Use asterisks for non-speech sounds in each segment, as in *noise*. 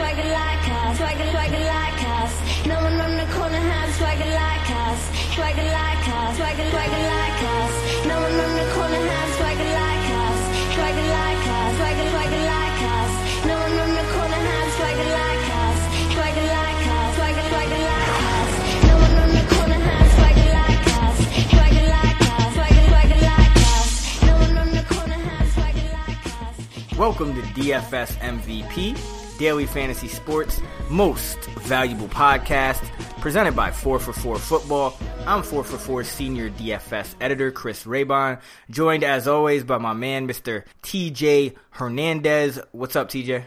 swagger like us, swagger, swagger like us. No one on the corner has swagger like us, swagger like us, swagger, swagger like us. No one on the corner has swagger like us, swagger like us, swagger, swagger like us. No one on the corner has swagger like us, swagger like us, swagger, swagger like us. No one on the corner has swagger like us, swagger like us, swagger, swagger like us. No one on the corner has swagger like us. Welcome to DFS MVP, Daily Fantasy Sports most valuable podcast, presented by 4for4 Football. I'm 4for4 senior DFS editor Chris Raybon, joined as always by my man Mr. TJ Hernandez. What's up, TJ?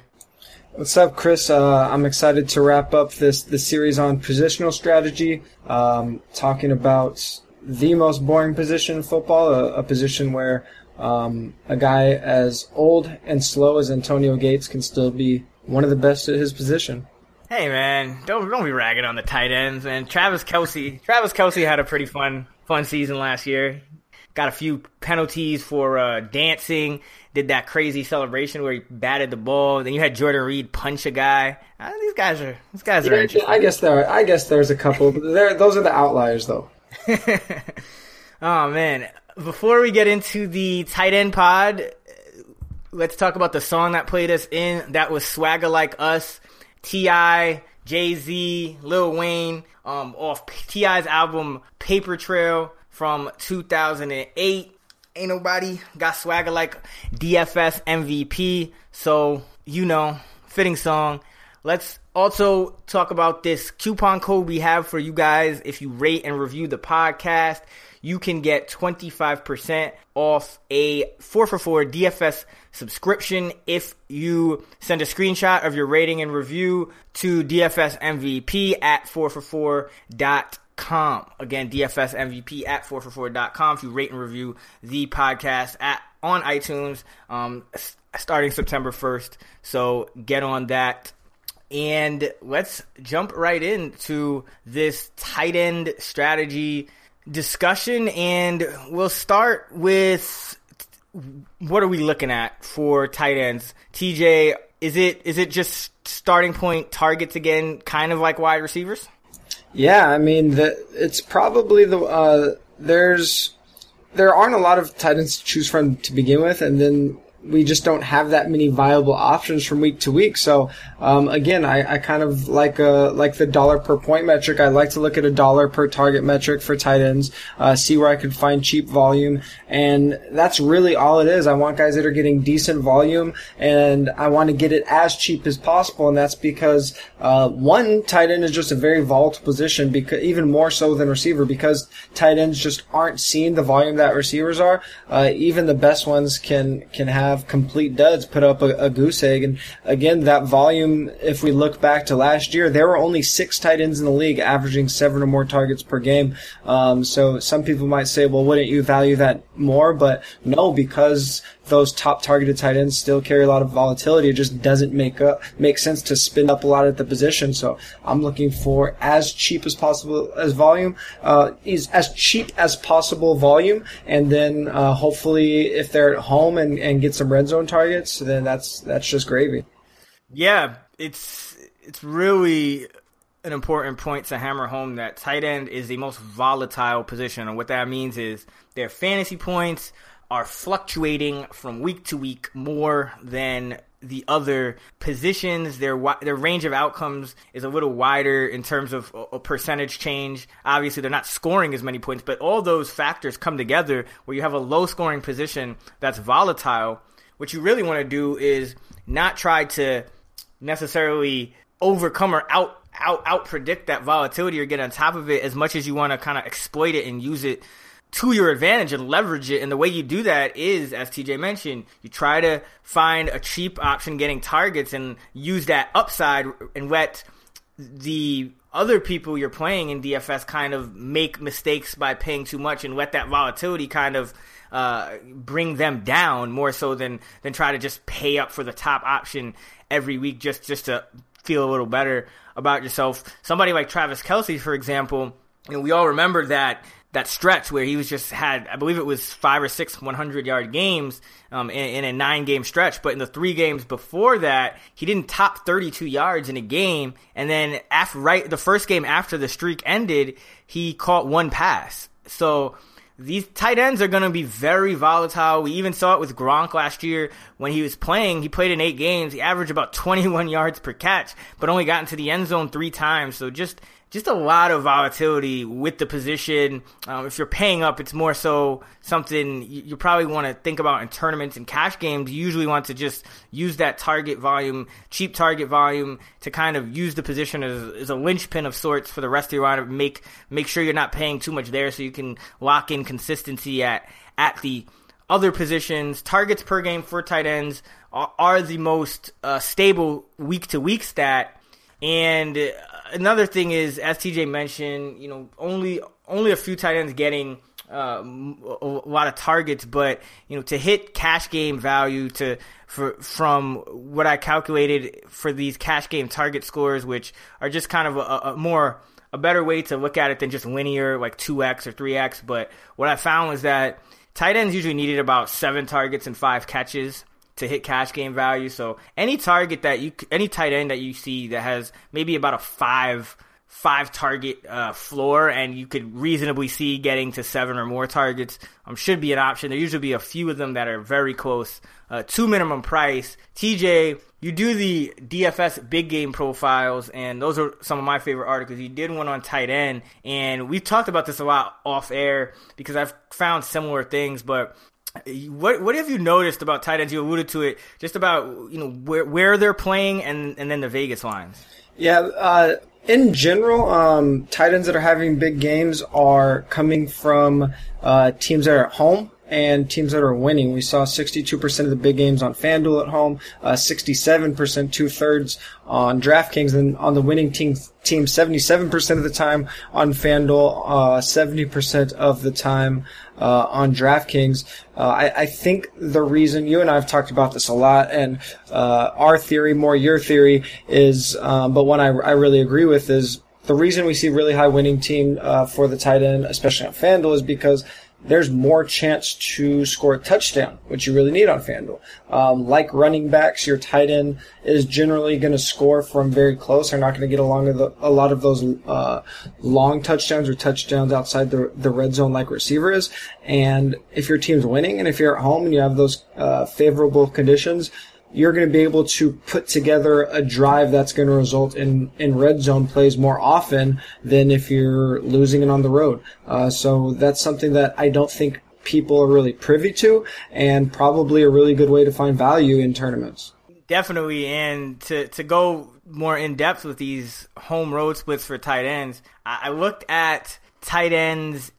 What's up, Chris? Uh, I'm excited to wrap up this this series on positional strategy, um, talking about the most boring position in football, a, a position where um, a guy as old and slow as Antonio Gates can still be one of the best at his position. Hey man, don't don't be ragging on the tight ends, And Travis Kelce, Travis Kelce had a pretty fun fun season last year. Got a few penalties for uh, dancing. Did that crazy celebration where he batted the ball. Then you had Jordan Reed punch a guy. Uh, these guys are these guys are interesting. I guess there. Are, I guess there's a couple, there, those are the outliers, though. *laughs* oh man! Before we get into the tight end pod, let's talk about the song that played us in. That was "Swagger Like Us." T.I., Jay Z, Lil Wayne, um, off T.I.'s album "Paper Trail" from 2008. Ain't nobody got swagger like DFS MVP, so you know, fitting song. Let's also talk about this coupon code we have for you guys. If you rate and review the podcast, you can get 25% off a 4 for 4 DFS subscription if you send a screenshot of your rating and review to DFSMVP at 4for4.com. Again, DFSMVP at 4for4.com if you rate and review the podcast at on iTunes um, starting September 1st. So get on that. And let's jump right into this tight end strategy discussion. And we'll start with what are we looking at for tight ends? TJ, is it is it just starting point targets again, kind of like wide receivers? Yeah, I mean, the, it's probably the uh, there's there aren't a lot of tight ends to choose from to begin with, and then we just don't have that many viable options from week to week. So um, again, I, I kind of like a, like the dollar per point metric. I like to look at a dollar per target metric for tight ends, uh, see where I can find cheap volume, and that's really all it is. I want guys that are getting decent volume, and I want to get it as cheap as possible, and that's because uh, one tight end is just a very volatile position, because even more so than receiver, because tight ends just aren't seeing the volume that receivers are. Uh, even the best ones can can have complete duds, put up a, a goose egg, and again that volume. If we look back to last year, there were only six tight ends in the league averaging seven or more targets per game. Um, so some people might say, well, wouldn't you value that more? But no, because those top targeted tight ends still carry a lot of volatility. It just doesn't make up make sense to spin up a lot at the position. So I'm looking for as cheap as possible as volume, uh, is as cheap as possible volume, and then uh, hopefully if they're at home and, and get some red zone targets, then that's that's just gravy. Yeah, it's it's really an important point to hammer home that tight end is the most volatile position, and what that means is their fantasy points are fluctuating from week to week more than the other positions. Their their range of outcomes is a little wider in terms of a, percentage change. Obviously, they're not scoring as many points, but all those factors come together where you have a low scoring position that's volatile. What you really want to do is not try to necessarily overcome or out out out predict that volatility or get on top of it as much as you want to kind of exploit it and use it to your advantage and leverage it. And the way you do that is, as TJ mentioned, you try to find a cheap option getting targets and use that upside and let the other people you're playing in DFS kind of make mistakes by paying too much and let that volatility kind of uh, bring them down more so than than try to just pay up for the top option every week just just to feel a little better about yourself. Somebody like Travis Kelce, for example, you know, we all remember that that stretch where he was just had, I believe it was five or six 100 yard games um, in, in, a nine game stretch. But in the three games before that, he didn't top 32 yards in a game. And then after right the first game after the streak ended, he caught one pass. So these tight ends are going to be very volatile. We even saw it with Gronk last year when he was playing. He played in eight games. He averaged about 21 *laughs* yards per catch, but only got into the end zone three times. So just just a lot of volatility with the position. Um, if you're paying up, it's more so something you, you probably want to think about in tournaments and cash games. You usually want to just use that target volume, cheap target volume, to kind of use the position as, as a linchpin of sorts for the rest of your lineup. Make make sure you're not paying too much there, so you can lock in consistency at at the other positions. Targets per game for tight ends are, are the most uh, stable week to week stat. And another thing is, as TJ mentioned, you know, only only a few tight ends getting uh, a lot of targets, but you know, to hit cash game value to for from what I calculated for these cash game target scores, which are just kind of a, a more a better way to look at it than just linear like two x or three x. But what I found was that tight ends usually needed about seven targets and five catches to hit cash game value. So any target that you, any tight end that you see that has maybe about a five, five target uh, floor, and you could reasonably see getting to seven or more targets, um, should be an option. There usually be a few of them that are very close uh, to minimum price. TJ, you do the DFS big game profiles, and those are some of my favorite articles. You did one on tight end, and we've talked about this a lot off air because I've found similar things. But what what have you noticed about tight ends? You alluded to it, just about you know where where they're playing and and then the Vegas lines. Yeah, uh, in general, um, tight ends that are having big games are coming from uh, teams that are at home and teams that are winning. We saw 62% of the big games on FanDuel at home, uh, 67%, two thirds on DraftKings, and on the winning team, team 77% of the time on FanDuel, uh, 70% of the time uh, on DraftKings. Uh, I, I, think the reason you and I have talked about this a lot, and uh, our theory, more your theory, is, um, but one I, I really agree with is the reason we see really high winning team uh, for the tight end, especially on FanDuel, is because there's more chance to score a touchdown, which you really need on FanDuel. Um, like running backs, your tight end is generally going to score from very close. They're not going to get along a lot of those uh, long touchdowns or touchdowns outside the, the red zone like receiver is. And if your team's winning and if you're at home and you have those uh, favorable conditions, you're going to be able to put together a drive that's going to result in, in red zone plays more often than if you're losing it on the road. Uh, so that's something that I don't think people are really privy to and probably a really good way to find value in tournaments. Definitely. And to, to go more in depth with these home road splits for tight ends, I looked at tight ends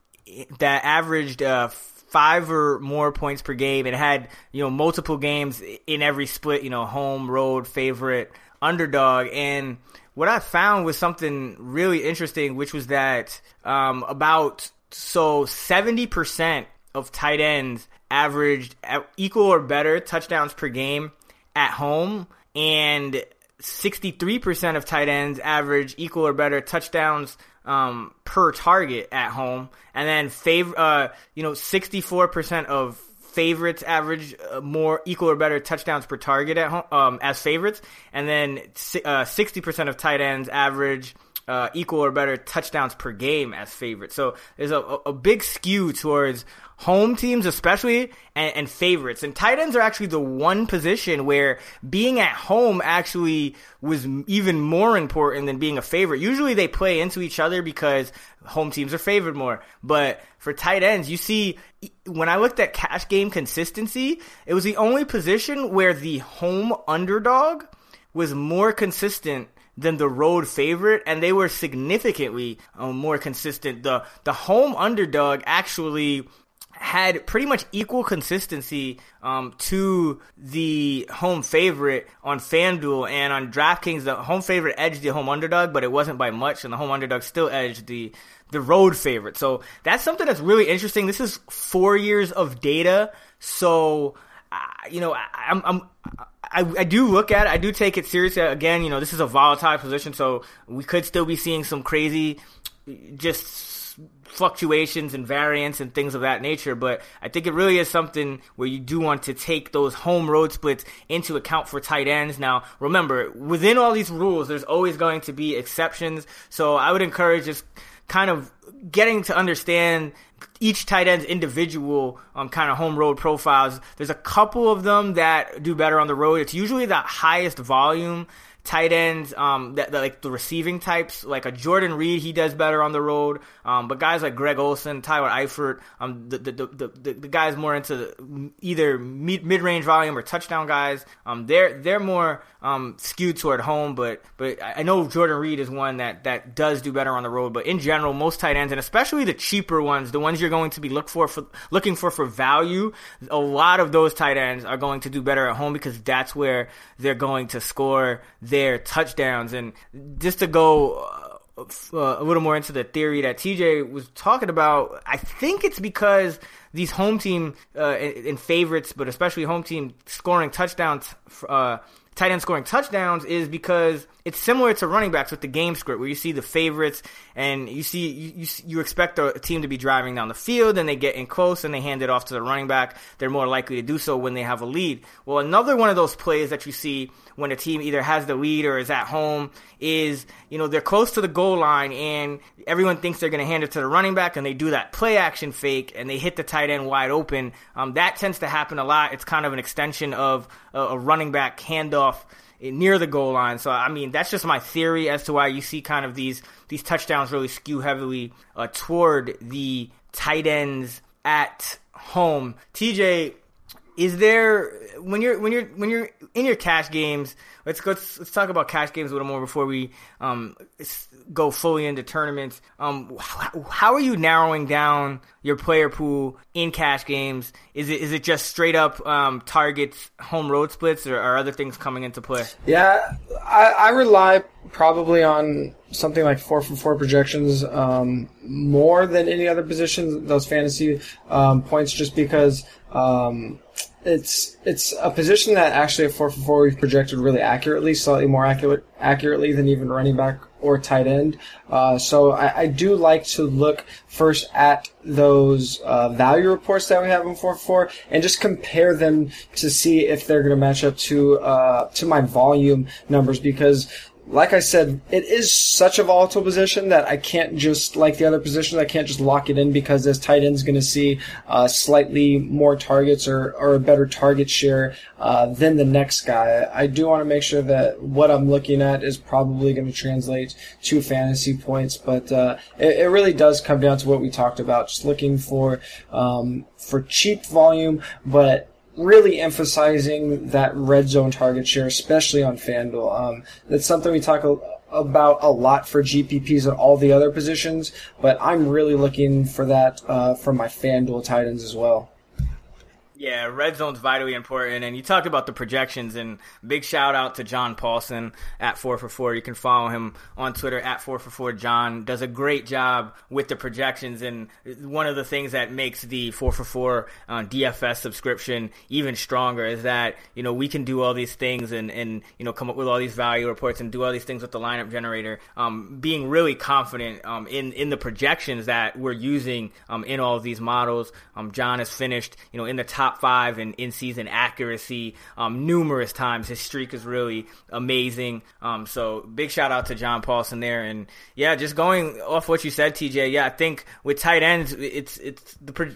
that averaged, uh, five or more points per game. And had you know multiple games in every split you know home road favorite underdog. And what i found was something really interesting which was that um, about so 70% of tight ends averaged equal or better touchdowns per game at home and 63% of tight ends average equal or better touchdowns um, per target at home, and then favor, uh, you know, sixty four percent of favorites average uh, more equal or better touchdowns per target at home um, as favorites, and then uh, sixty percent of tight ends average uh, equal or better touchdowns per game as favorites. So there's a, a big skew towards home teams especially and, and, favorites. And tight ends are actually the one position where being at home actually was even more important than being a favorite. Usually they play into each other because home teams are favored more. But for tight ends you see when i looked at cash game consistency it was the only position where the home underdog was more consistent than the road favorite, and they were significantly uh, more consistent. The the home underdog actually had pretty much equal consistency um, to the home favorite on FanDuel and on DraftKings. The home favorite edged the home underdog, but it wasn't by much, and the home underdog still edged the the road favorite. So that's something that's really interesting. This is four years of data, so uh, you know I, I'm, I'm I, I do look at it. I do take it seriously. Again, you know, this is a volatile position, so we could still be seeing some crazy, just fluctuations and variants and things of that nature. But I think it really is something where you do want to take those home road splits into account for tight ends. Now, remember, within all these rules, there's always going to be exceptions. So I would encourage just kind of getting to understand each tight end's individual um, kind of home road profiles. There's a couple of them that do better on the road. It's usually the highest volume tight ends, um, that, that, like the receiving types, like a Jordan Reed, he does better on the road. Um, but guys like Greg Olsen, Tyler Eifert, um, the, the, the, the, the guys more into either mid range volume or touchdown guys, um, they're, they're more, um, skewed toward home, but, but I know Jordan Reed is one that, that does do better on the road. But in general, most tight ends, and especially the cheaper ones, the ones you're going to be look for, for looking for for value, a lot of those tight ends are going to do better at home because that's where they're going to score touchdowns. And just to go uh, uh, a little more into the theory that TJ was talking about, I think it's because these home team uh, in, in, favorites, but especially home team scoring touchdowns, uh, tight end scoring touchdowns, is because it's similar to running backs with the game script where you see the favorites and you see you, you, you expect a team to be driving down the field and they get in close and they hand it off to the running back. They're more likely to do so when they have a lead. Well, another one of those plays that you see when a team either has the lead or is at home is, you know, they're close to the goal line and everyone thinks they're going to hand it to the running back and they do that play action fake and they hit the tight end wide open. Um, that tends to happen a lot. It's kind of an extension of a, a running back handoff near the goal line. So I mean, that's just my theory as to why you see kind of these these touchdowns really skew heavily uh, toward the tight ends at home. TJ, is there when you're when you're when you're in your cash games? Let's let's let's talk about cash games a little more before we um, go fully into tournaments. Um, how, how, are you narrowing down your player pool in cash games? Is it is it just straight up um, targets, home road splits, or are other things coming into play? Yeah, I, I rely probably on something like four for four projections um, more than any other position. Those fantasy um, points, just because um, it's it's a position that actually at four for four we've projected really accurately, slightly more accurate accurately than even running back or tight end. Uh, so I, I, do like to look first at those uh, value reports that we have in four four and just compare them to see if they're going to match up to uh, to my volume numbers because like I said, it is such a volatile position that I can't just, like the other positions, I can't just lock it in because this tight end's going to see uh, slightly more targets or, or a better target share uh, than the next guy. I do want to make sure that what I'm looking at is probably going to translate to fantasy points, but uh, it, it, really does come down to what we talked about, just looking for um, for cheap volume, but really emphasizing that red zone target share, especially on FanDuel. Um, that's something we talk a, about a lot for GPPs and all the other positions, but I'm really looking for that uh, for my FanDuel tight ends as well. Yeah, red zone's vitally important. And you talked about the projections, and big shout out to John Paulsen at 4 for 4. You can follow him on Twitter at 4 for 4 John. Does a great job with the projections. And one of the things that makes the 4 for 4 uh, DFS subscription even stronger is that, you know, we can do all these things and, and, you know, come up with all these value reports and do all these things with the lineup generator, um, being really confident um, in, in the projections that we're using um, in all of these models. Um, John has finished, you know, in the top top five in in season accuracy um, numerous times. His streak is really amazing. Um, so big shout out to John Paulsen there. And yeah, just going off what you said, TJ. Yeah, I think with tight ends, it's it's the pro-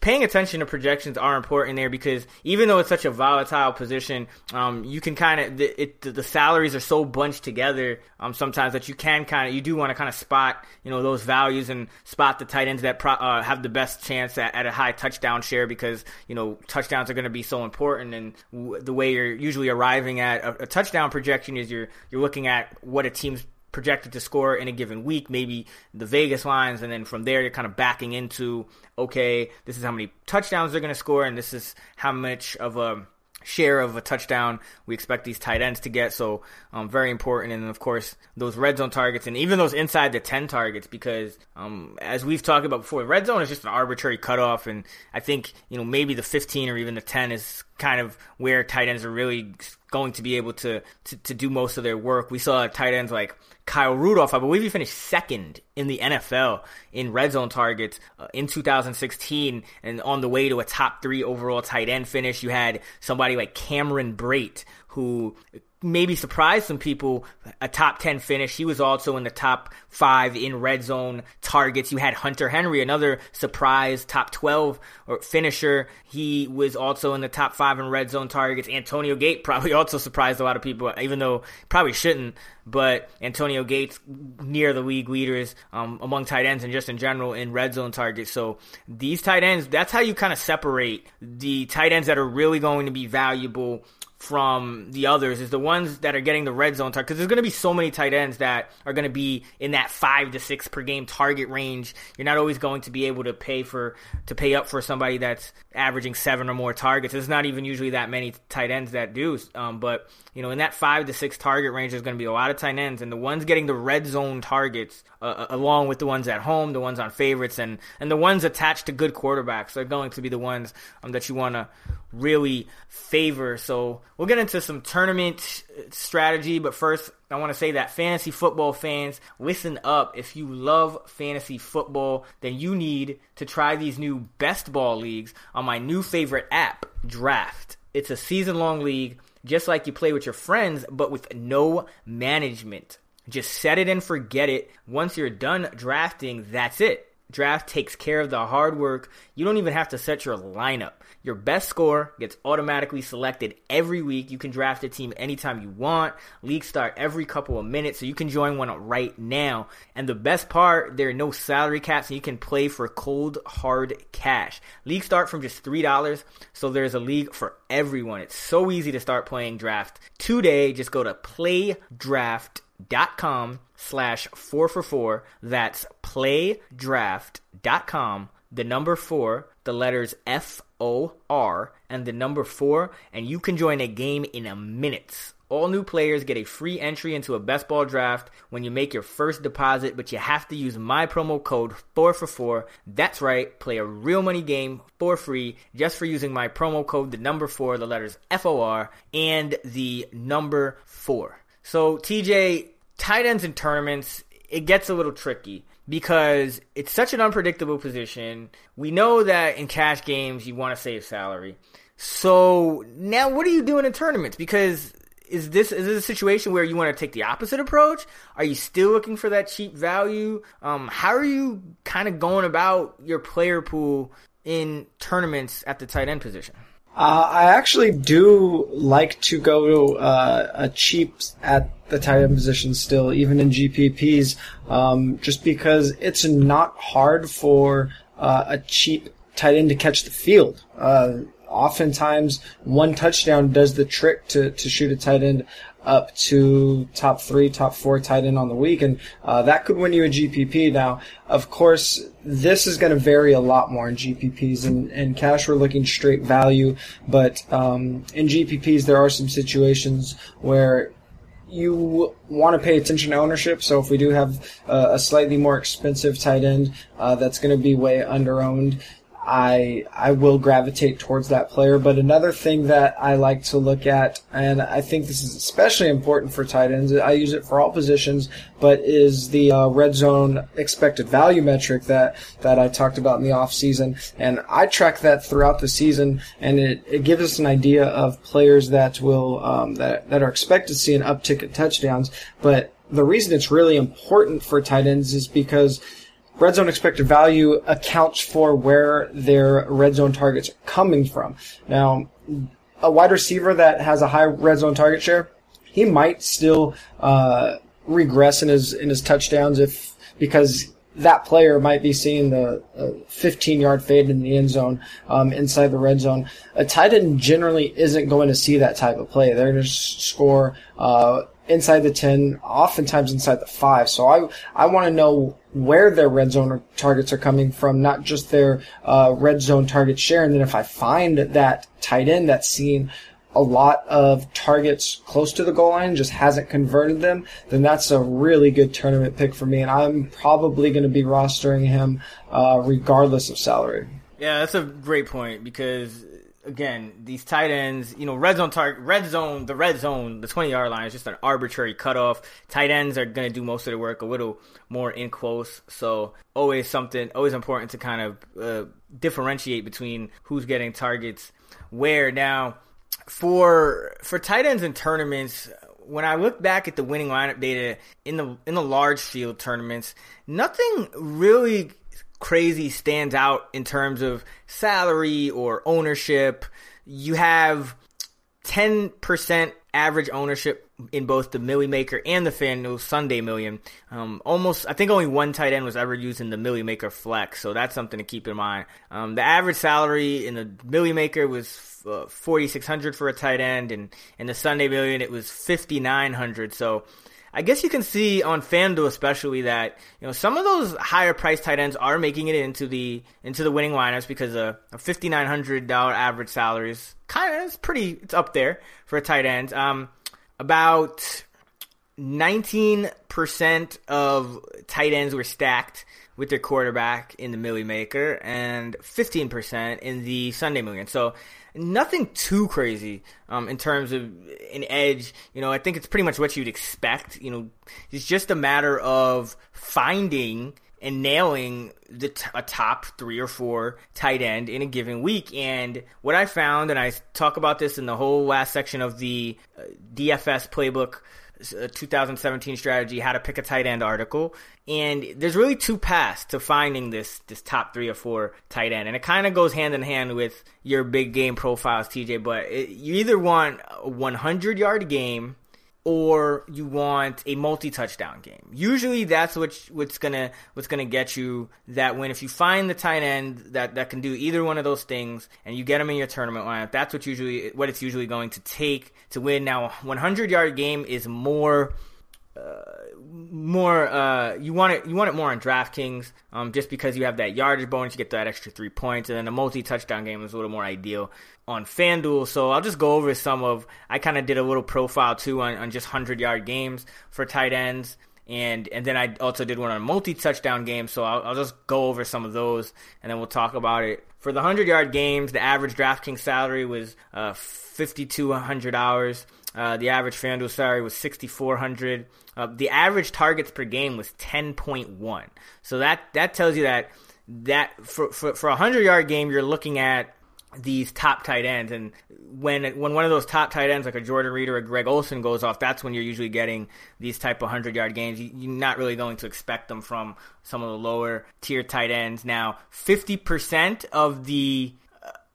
paying attention to projections are important there because even though it's such a volatile position, um, you can kind of the, it, the salaries are so bunched together um, sometimes that you can kind of you do want to kind of spot you know those values and spot the tight ends that pro- uh, have the best chance at, at a high touchdown share because you know touchdowns are going to be so important, and w- the way you're usually arriving at a, a touchdown projection is you're you're looking at what a team's projected to score in a given week, maybe the Vegas lines, and then from there you're kind of backing into okay, this is how many touchdowns they're going to score, and this is how much of a share of a touchdown we expect these tight ends to get. So um, very important, and of course those red zone targets, and even those inside the ten targets, because um, as we've talked about before, red zone is just an arbitrary cutoff, and I think you know maybe the fifteen or even the ten is kind of where tight ends are really going to be able to, to, to do most of their work. We saw tight ends like Kyle Rudolph. I believe he finished second in the NFL in red zone targets uh, in 2016 and on the way to a top three overall tight end finish. You had somebody like Cameron Brate who maybe surprised some people. A top 10 finish. He was also in the top five in red zone targets. You had Hunter Henry, another surprise top 12 finisher. He was also in the top five in red zone targets. Antonio Gate *laughs* probably also surprised a lot of people, even though probably shouldn't. But Antonio Gates near the league leaders um, among tight ends and just in general in red zone targets. So these tight ends, that's how you kind of separate the tight ends that are really going to be valuable from the others is the ones that are getting the red zone target because there's going to be so many tight ends that are going to be in that five to six per game target range. You're not always going to be able to pay for to pay up for somebody that's averaging seven or more targets. There's not even usually that many tight ends that do. Um, but you know, in that five to six target range, there's going to be a lot of tight ends, and the ones getting the red zone targets, uh, uh, along with the ones at home, the ones on favorites, and and the ones attached to good quarterbacks, are going to be the ones um, that you want to really favor. So we'll get into some tournament strategy, but first I want to say that fantasy football fans, listen up. If you love fantasy football, then you need to try these new best ball leagues on my new favorite app, Draft. It's a season long league, just like you play with your friends, but with no management. Just set it and forget it. Once you're done drafting, that's it. Draft takes care of the hard work. You don't even have to set your lineup. Your best score gets automatically selected every week. You can draft a team anytime you want. Leagues start every couple of minutes, so you can join one right now. And the best part, there are no salary caps, and you can play for cold, hard cash. Leagues start from just $3, so there's a league for everyone. It's so easy to start playing draft today. Just go to playdraft.com slash four for four. That's playdraft.com, the number four, the letters F O R, and the number four, and you can join a game in a minute. All new players get a free entry into a best ball draft when you make your first deposit, but you have to use my promo code 4 for 4. That's right, play a real money game for free just for using my promo code, the number 4, the letters F O R, and the number 4. So, TJ, tight ends in tournaments, it gets a little tricky because it's such an unpredictable position. We know that in cash games you want to save salary. So now what are you doing in tournaments? Because is this is this a situation where you want to take the opposite approach? Are you still looking for that cheap value? Um, how are you kind of going about your player pool in tournaments at the tight end position? Uh, I actually do like to go uh, a cheap at the tight end position still, even in GPPs, um, just because it's not hard for uh, a cheap tight end to catch the field. Uh, oftentimes, one touchdown does the trick to, to shoot a tight end up to top three, top four tight end on the week, and uh, that could win you a GPP. Now, of course, this is going to vary a lot more in GPPs. and in cash, we're looking straight value, but um, in GPPs, there are some situations where you want to pay attention to ownership. So if we do have uh, a slightly more expensive tight end uh, that's going to be way under owned, I I will gravitate towards that player. But another thing that I like to look at, and I think this is especially important for tight ends, I use it for all positions, but is the uh, red zone expected value metric that that I talked about in the off season, and I track that throughout the season, and it, it gives us an idea of players that will um, that that are expected to see an uptick in touchdowns. But the reason it's really important for tight ends is because red zone expected value accounts for where their red zone targets are coming from. Now, a wide receiver that has a high red zone target share, he might still uh, regress in his in his touchdowns if because that player might be seeing the uh, 15 yard fade in the end zone um, inside the red zone. A tight end generally isn't going to see that type of play. They're going to score uh, inside the 10, oftentimes inside the 5. So I, I want to know where their red zone targets are coming from, not just their uh, red zone target share. And then if I find that tight end that's seeing a lot of targets close to the goal line, just hasn't converted them, then that's a really good tournament pick for me. And I'm probably going to be rostering him uh, regardless of salary. Yeah, that's a great point because again, these tight ends, you know, red zone target, red zone, the red zone, the 20 yard line is just an arbitrary cutoff. Tight ends are going to do most of the work a little more in close. So always something, always important to kind of uh, differentiate between who's getting targets where. Now, for for tight ends in tournaments, when I look back at the winning lineup data in the in the large field tournaments, nothing really crazy stands out in terms of salary or ownership. You have 10% average ownership in both the Milly Maker and the FanDuel Sunday Million. Um, almost, I think only one tight end was ever used in the Milly Maker Flex, so that's something to keep in mind. Um, the average salary in the Milly Maker was uh, 4600 for a tight end, and in the Sunday Million it was 5900 So I guess you can see on FanDuel especially that you know some of those higher price tight ends are making it into the into the winning lineups because a, a fifty nine hundred dollar average salary is kind of it's pretty it's up there for a tight end. Um, about nineteen percent of tight ends were stacked with their quarterback in the Milly Maker and 15% in the Sunday Million. So nothing too crazy um, in terms of an edge. You know, I think it's pretty much what you'd expect. You know, it's just a matter of finding and nailing the t- a top three or four tight end in a given week. And what I found, and I talk about this in the whole last section of the uh, DFS playbook Uh, 2017 strategy, how to pick a tight end article. And there's really two paths to finding this this top three or four tight end, and it kind of goes hand in hand with your big game profiles, TJ. But it, you either want a 100 yard game or you want a multi-touchdown game. Usually that's what what's gonna what's gonna get you that win. If you find the tight end that, that can do either one of those things and you get them in your tournament lineup, that's what usually what it's usually going to take to win. Now, 100 yard game is more uh, more uh, you want it you want it more on DraftKings um, just because you have that yardage bonus you get that extra three points and then the multi touchdown game is a little more ideal on FanDuel. So I'll just go over some of I kind of did a little profile too on, on just 100 yard games for tight ends and and then I also did one on multi touchdown games so I'll, I'll just go over some of those and then we'll talk about it. For the 100 yard games the average DraftKings salary was uh, 5200 hours uh, the average FanDuel salary was 6,400. Uh, the average targets per game was 10.1. So that that tells you that that for for, a 100 yard game, you're looking at these top tight ends, and when when one of those top tight ends like a Jordan Reed or a Greg Olsen goes off, that's when you're usually getting these type of hundred yard games. You, are not really going to expect them from some of the lower tier tight ends. Now, fifty percent of the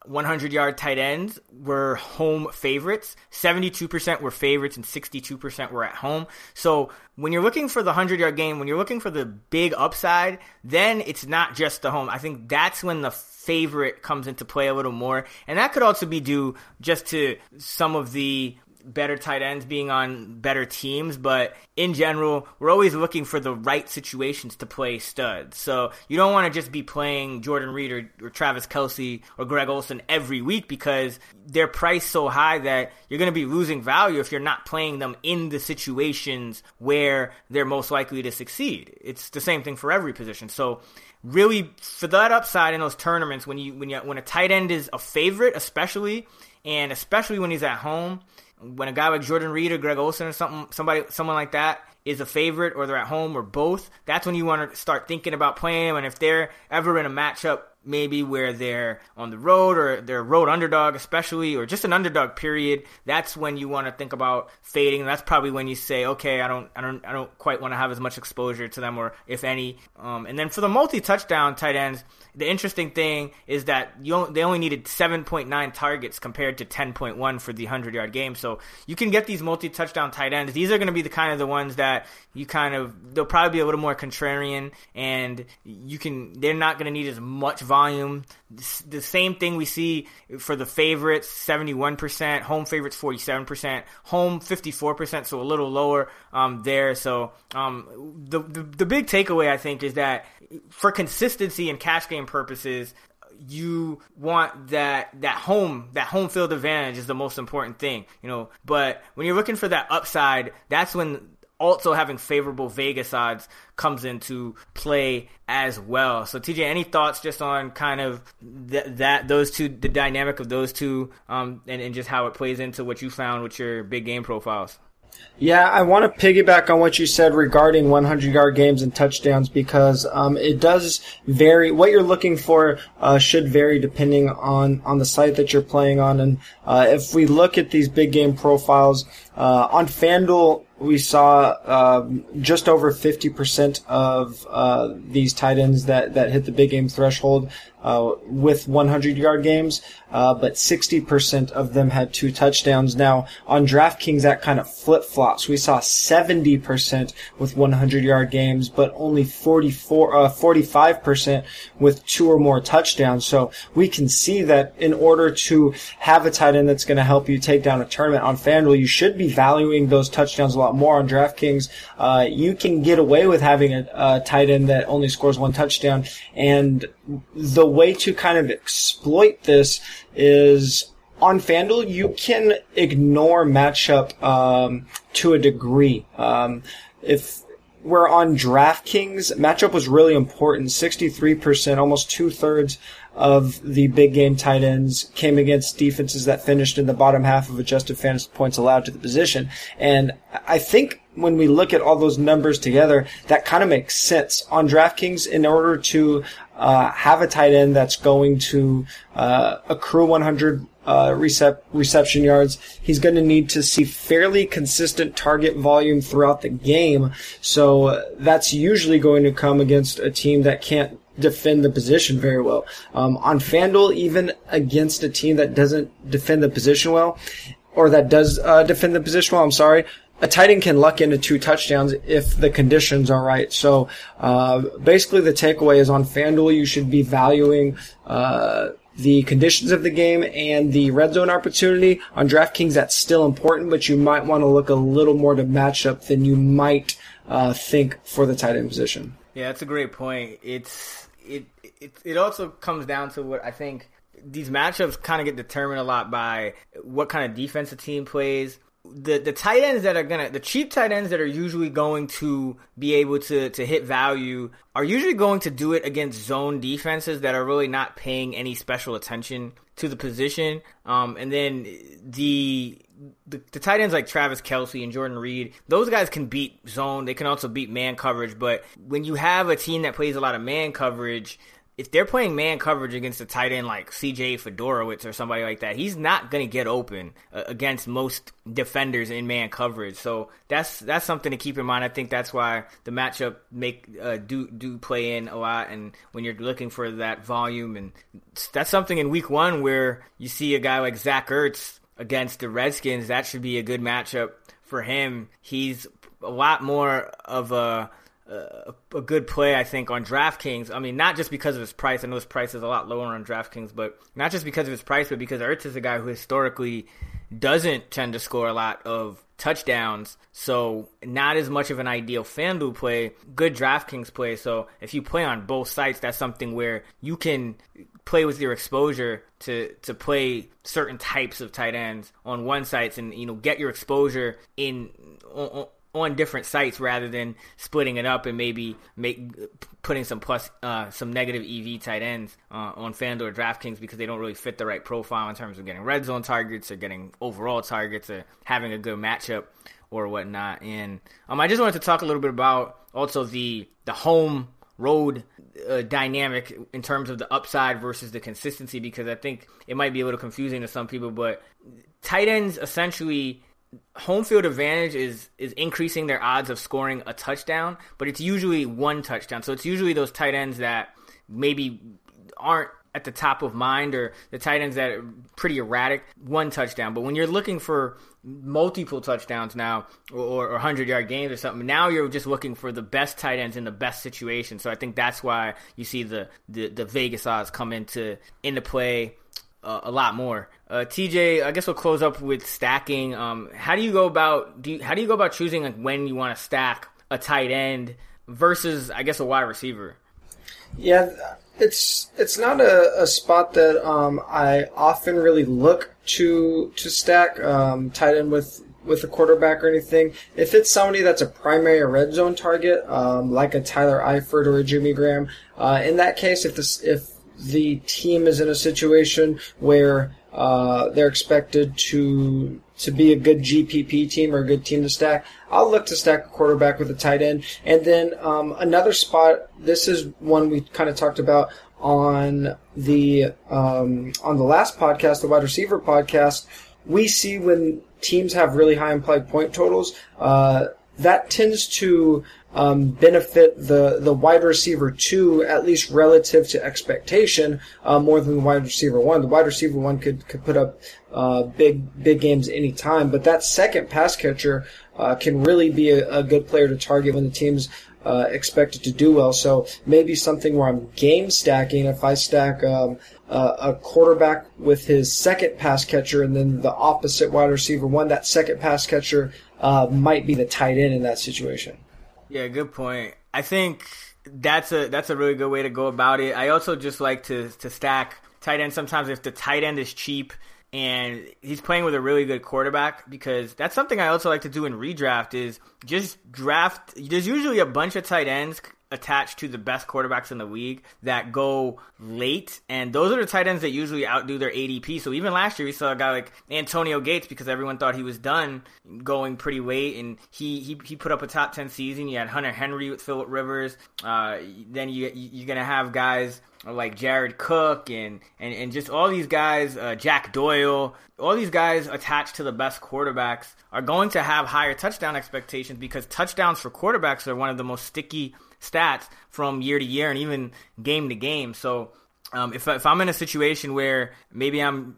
100 yard tight ends were home favorites. 72% were favorites and 62% were at home. So when you're looking for the 100 yard game, when you're looking for the big upside, then it's not just the home. I think that's when the favorite comes into play a little more. And that could also be due just to some of the better tight ends being on better teams, but in general, we're always looking for the right situations to play studs. So you don't want to just be playing Jordan Reed or, or Travis Kelce or Greg Olsen every week because they're priced so high that you're going to be losing value if you're not playing them in the situations where they're most likely to succeed. It's the same thing for every position. So really for that upside in those tournaments when you when you when a tight end is a favorite especially and especially when he's at home when a guy like Jordan Reed or Greg Olsen or something, somebody, someone like that is a favorite or they're at home or both, that's when you want to start thinking about playing them. And if they're ever in a matchup maybe where they're on the road or they're road underdog, especially, or just an underdog period, that's when you want to think about fading. That's probably when you say, okay, I don't, I don't, I don't quite want to have as much exposure to them, or if any. Um, and then for the multi-touchdown tight ends, the interesting thing is that you they only needed 7.9 targets compared to 10.1 for the 100-yard game. So you can get these multi-touchdown tight ends. These are going to be the kind of the ones that you kind of they'll probably be a little more contrarian, and you can they're not going to need as much volume volume. The same thing we see for the favorites 71%, home favorites 47%, home 54%, so a little lower um, there. So um, the, the, the big takeaway, I think, is that for consistency and cash game purposes, you want that that home that home field advantage is the most important thing, you know. But when you're looking for that upside, that's when also having favorable Vegas odds comes into play as well. So TJ, any thoughts just on kind of th- that those two, the dynamic of those two, um, and, and just how it plays into what you found with your big game profiles? Yeah, I want to piggyback on what you said regarding 100 yard games and touchdowns because um, it does vary. What you're looking for uh, should vary depending on, on the site that you're playing on. And uh, if we look at these big game profiles uh, on FanDuel, we saw uh, just over 50% of uh, these tight ends that, that hit the big game threshold uh, with 100 yard games, uh, but 60% of them had two touchdowns. Now, on DraftKings, that kind of flip flops. We saw 70% with 100 yard games, but only 44, uh, 45% with two or more touchdowns. So we can see that in order to have a tight end that's going to help you take down a tournament on FanDuel, you should be valuing those touchdowns a lot more on DraftKings. Uh, you can get away with having a, a tight end that only scores one touchdown. And the way to kind of exploit this is on FanDuel, you can ignore matchup um, to a degree. Um, if we're on DraftKings, matchup was really important. 63%, almost two thirds of the big game tight ends came against defenses that finished in the bottom half of adjusted fantasy points allowed to the position. And I think when we look at all those numbers together, that kind of makes sense. On DraftKings, in order to uh, have a tight end that's going to uh, accrue 100 uh, recep- reception yards, he's going to need to see fairly consistent target volume throughout the game. So uh, that's usually going to come against a team that can't defend the position very well. Um, on FanDuel, even against a team that doesn't defend the position well, or that does uh, defend the position well, I'm sorry, a tight end can luck into two touchdowns if the conditions are right. So uh, basically, the takeaway is on FanDuel, you should be valuing uh, the conditions of the game and the red zone opportunity. On DraftKings, that's still important, but you might want to look a little more to matchup than you might uh, think for the tight end position. Yeah, that's a great point. It's it it it also comes down to what I think these matchups kind of get determined a lot by what kind of defense a team plays. The the tight ends that are gonna the cheap tight ends that are usually going to be able to to hit value are usually going to do it against zone defenses that are really not paying any special attention to the position. Um, and then the the, the tight ends like Travis Kelce and Jordan Reed, those guys can beat zone. They can also beat man coverage. But when you have a team that plays a lot of man coverage, if they're playing man coverage against a tight end like CJ Fiedorowicz or somebody like that, he's not going to get open uh, against most defenders in man coverage. So that's that's something to keep in mind. I think that's why the matchup make uh, do do play in a lot. And when you're looking for that volume, and that's something in week one where you see a guy like Zach Ertz against the Redskins, that should be a good matchup for him. He's a lot more of a a, good play, I think, on DraftKings. I mean, not just because of his price. I know his price is a lot lower on DraftKings, but not just because of his price, but because Ertz is a guy who historically doesn't tend to score a lot of touchdowns. So not as much of an ideal FanDuel play, good DraftKings play. So if you play on both sites, that's something where you can play with your exposure to to play certain types of tight ends on one sites and you know get your exposure in on different sites rather than splitting it up and maybe make putting some plus uh, some negative EV tight ends uh, on FanDuel or DraftKings because they don't really fit the right profile in terms of getting red zone targets or getting overall targets or having a good matchup or whatnot. And um, I just wanted to talk a little bit about also the the home road uh, dynamic in terms of the upside versus the consistency because I think it might be a little confusing to some people, but tight ends essentially home field advantage is is increasing their odds of scoring a touchdown, but it's usually one touchdown. So it's usually those tight ends that maybe aren't at the top of mind or the tight ends that are pretty erratic, one touchdown. But when you're looking for multiple touchdowns now or, or 100 yard games or something, now you're just looking for the best tight ends in the best situation. So I think that's why you see the, the, the Vegas odds come into into play uh, a lot more. Uh, TJ, I guess we'll close up with stacking. Um, how do you go about do you, how do you go about choosing like when you want to stack a tight end versus I guess a wide receiver? Yeah, it's it's not a, a spot that um, I often really look to to stack um, tight end with with a quarterback or anything. If it's somebody that's a primary red zone target, um, like a Tyler Eifert or a Jimmy Graham, uh, in that case, if this if the team is in a situation where uh, they're expected to to be a good GPP team or a good team to stack, I'll look to stack a quarterback with a tight end. And then um, another spot. This is one we kind of talked about on the um, on the last podcast, the wide receiver podcast. We see when teams have really high implied point totals, uh, that tends to um, benefit the the wide receiver two at least relative to expectation uh, more than the wide receiver one. The wide receiver one could could put up uh, big big games any time, but that second pass catcher uh, can really be a, a, good player to target when the team's uh, expected to do well. So maybe something where I'm game stacking. If I stack um, a quarterback with his second pass catcher and then the opposite wide receiver one, that second pass catcher uh, might be the tight end in that situation. Yeah, good point. I think that's a that's a really good way to go about it. I also just like to to stack tight end sometimes if the tight end is cheap and he's playing with a really good quarterback because that's something I also like to do in redraft is just draft there's usually a bunch of tight ends attached to the best quarterbacks in the league that go late, and those are the tight ends that usually outdo their ADP. So even last year, we saw a guy like Antonio Gates because everyone thought he was done going pretty late, and he he, he put up a top ten season. You had Hunter Henry with Philip Rivers. Uh, then you you're gonna have guys like Jared Cook and, and, and just all these guys, uh, Jack Doyle, all these guys attached to the best quarterbacks are going to have higher touchdown expectations because touchdowns for quarterbacks are one of the most sticky stats from year to year and even game to game. So um, if, if I'm in a situation where maybe I'm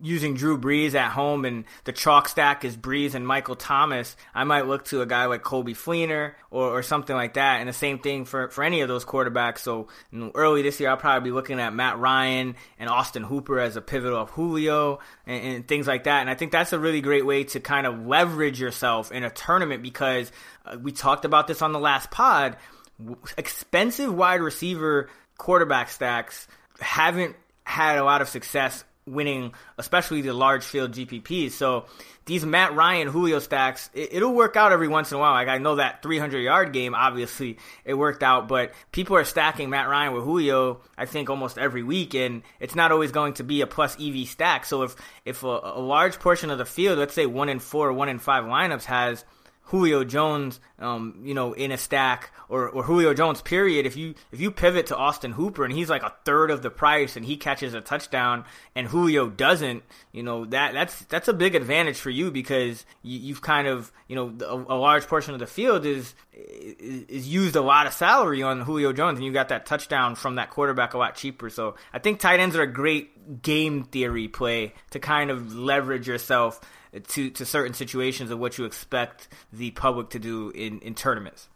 using Drew Brees at home and the chalk stack is Brees and Michael Thomas, I might look to a guy like Coby Fleener or, or something like that. And the same thing for, for any of those quarterbacks. So you know, early this year, I'll probably be looking at Matt Ryan and Austin Hooper as a pivot of Julio and, and things like that. And I think that's a really great way to kind of leverage yourself in a tournament because uh, we talked about this on the last pod. Expensive wide receiver quarterback stacks haven't had a lot of success winning, especially the large field GPPs. So these Matt Ryan Julio stacks, it, will work out every once in a while. Like I know that 300 yard game, obviously it worked out, but people are stacking Matt Ryan with Julio, I think almost every week, and it's not always going to be a plus EV stack. So if if a, a large portion of the field, let's say one in four, one in five lineups has Julio Jones, um, you know, in a stack or, or Julio Jones period. If you if you pivot to Austin Hooper and he's like a third of the price and he catches a touchdown and Julio doesn't, you know that that's that's a big advantage for you because you, have kind of you know a, a, large portion of the field is, is is used a lot of salary on Julio Jones and you got that touchdown from that quarterback a lot cheaper. So I think tight ends are a great game theory play to kind of leverage yourself to to certain situations of what you expect the public to do in in tournaments.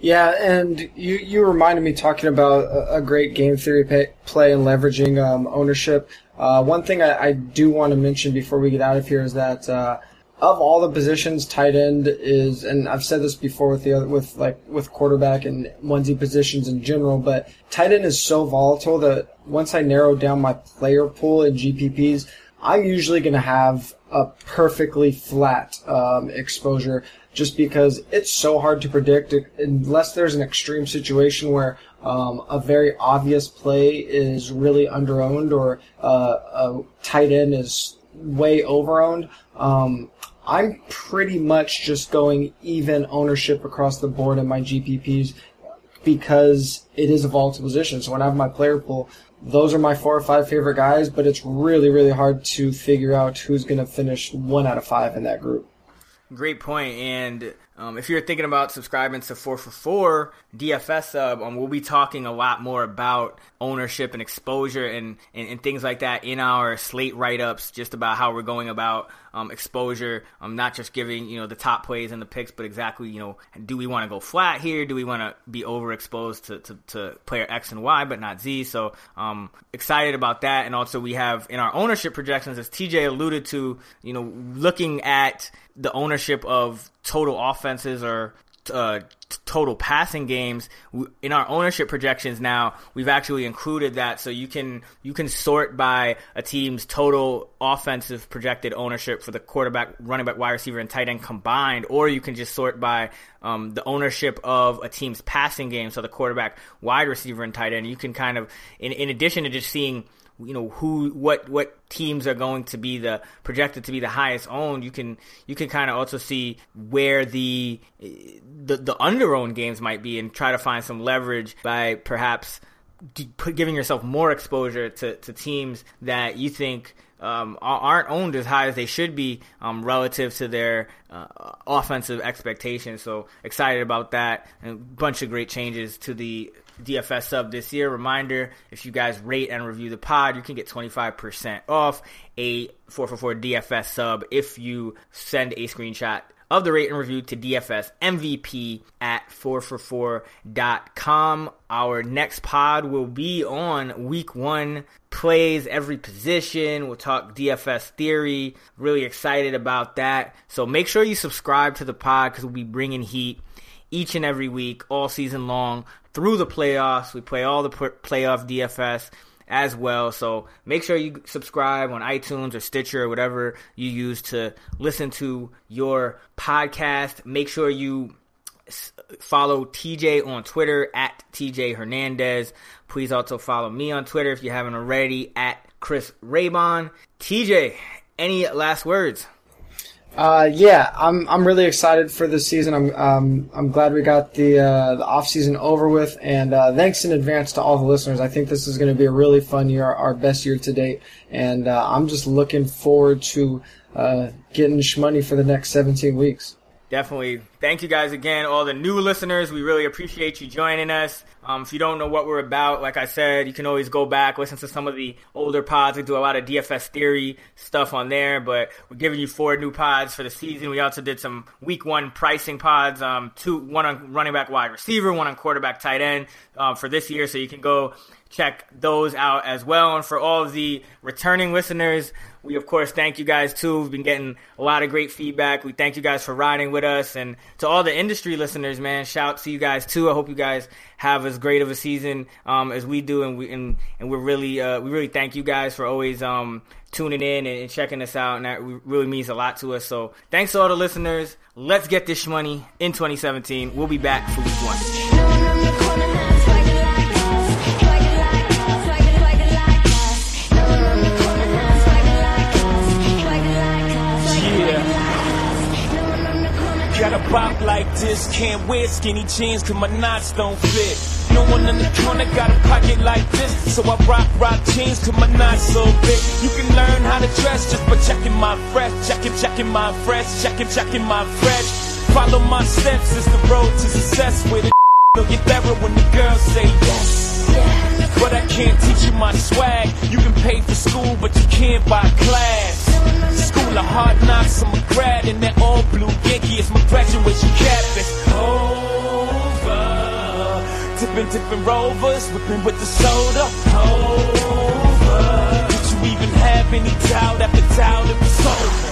Yeah, and you you reminded me talking about a, a great game theory pay, play and leveraging um, ownership. Uh, one thing I, I, do want to mention before we get out of here is that uh, of all the positions, tight end is, and I've said this before with the other, with like with quarterback and onesie positions in general, but tight end is so volatile that once I narrow down my player pool in GPPs, I'm usually going to have a perfectly flat um, exposure just because it's so hard to predict unless there's an extreme situation where um, a very obvious play is really underowned or uh, a tight end is way overowned. Um, I'm pretty much just going even ownership across the board in my GPPs because it is a volatile position. So when I have my player pool, those are my four or five favorite guys, but it's really, really hard to figure out who's going to finish one out of five in that group. Great point. And um, if you're thinking about subscribing to 4 for 4 DFS sub, um, we'll be talking a lot more about ownership and exposure and, and, and things like that in our slate write ups, just about how we're going about um, exposure. Um, not just giving you know the top plays and the picks, but exactly you know do we want to go flat here? Do we want to be overexposed to, to, to player X and Y, but not Z? So um, excited about that. And also we have in our ownership projections, as TJ alluded to, you know, looking at the ownership of total offenses or uh, total passing games in our ownership projections now we've actually included that. So you can you can sort by a team's total offensive projected ownership for the quarterback running back wide receiver and tight end combined or you can just sort by um, the ownership of a team's passing game. So the quarterback wide receiver and tight end. You can kind of in, in addition to just seeing you know who what what teams are going to be the projected to be the highest owned you can you can kind of also see where the the the under owned games might be and try to find some leverage by perhaps giving yourself more exposure to, to teams that you think um, aren't owned as high as they should be um, relative to their uh, offensive expectations. So excited about that. And a bunch of great changes to the DFS sub this year. Reminder, if you guys rate and review the pod, you can get 25% off a 4for4 DFS sub if you send a screenshot of the rate and review to DFS MVP at 4for4.com. Our next pod will be on week one plays every position. We'll talk DFS theory. Really excited about that. So make sure you subscribe to the pod because we'll be bringing heat each and every week, all season long, through the playoffs. We play all the playoff DFS as well. So make sure you subscribe on iTunes or Stitcher or whatever you use to listen to your podcast. Make sure you follow TJ on Twitter at TJ Hernandez. Please also follow me on Twitter if you haven't already at Chris Raybon. TJ, any last words? Uh, yeah, I'm I'm really excited for this season. I'm um, I'm glad we got the uh, the off season over with, and uh, thanks in advance to all the listeners. I think this is going to be a really fun year, our best year to date, and uh, I'm just looking forward to uh, getting shmoney for the next 17 weeks definitely thank you guys again, all the new listeners. We really appreciate you joining us. Um, if you don't know what we're about, like I said, you can always go back, listen to some of the older pods. We do a lot of DFS theory stuff on there, but we're giving you four new pods for the season. We also did some week one pricing pods, um, two, one on running back wide receiver, one on quarterback tight end, uh, for this year. So you can go check those out as well. And for all of the returning listeners, we of course thank you guys too. We've been getting a lot of great feedback. We thank you guys for riding with us, and to all the industry listeners, man, shout to you guys too. I hope you guys have as great of a season um, as we do, and we and, and we're really uh, we really thank you guys for always um, tuning in and, and, checking us out, and that really means a lot to us. So thanks to all the listeners. Let's get this money in 2017. We'll be back for week one. Bop like this, can't wear skinny jeans cause my knots don't fit. No one in the corner got a pocket like this, so I rock rock jeans cause my knots so big. You can learn how to dress just by checking my fresh, checking, checking my fresh, checking, checking my fresh. Follow my steps, it's the road to success with it. You'll get better when the girls say yes. Yeah. But I can't teach you my swag. You can pay for school, but you can't buy class. School of hard knocks, I'm a grad in that all blue Yankee. It's my graduation cap. It's over. Tipping, tipping rovers, whipping with the soda. Over. Did you even have any doubt after doubt it was over?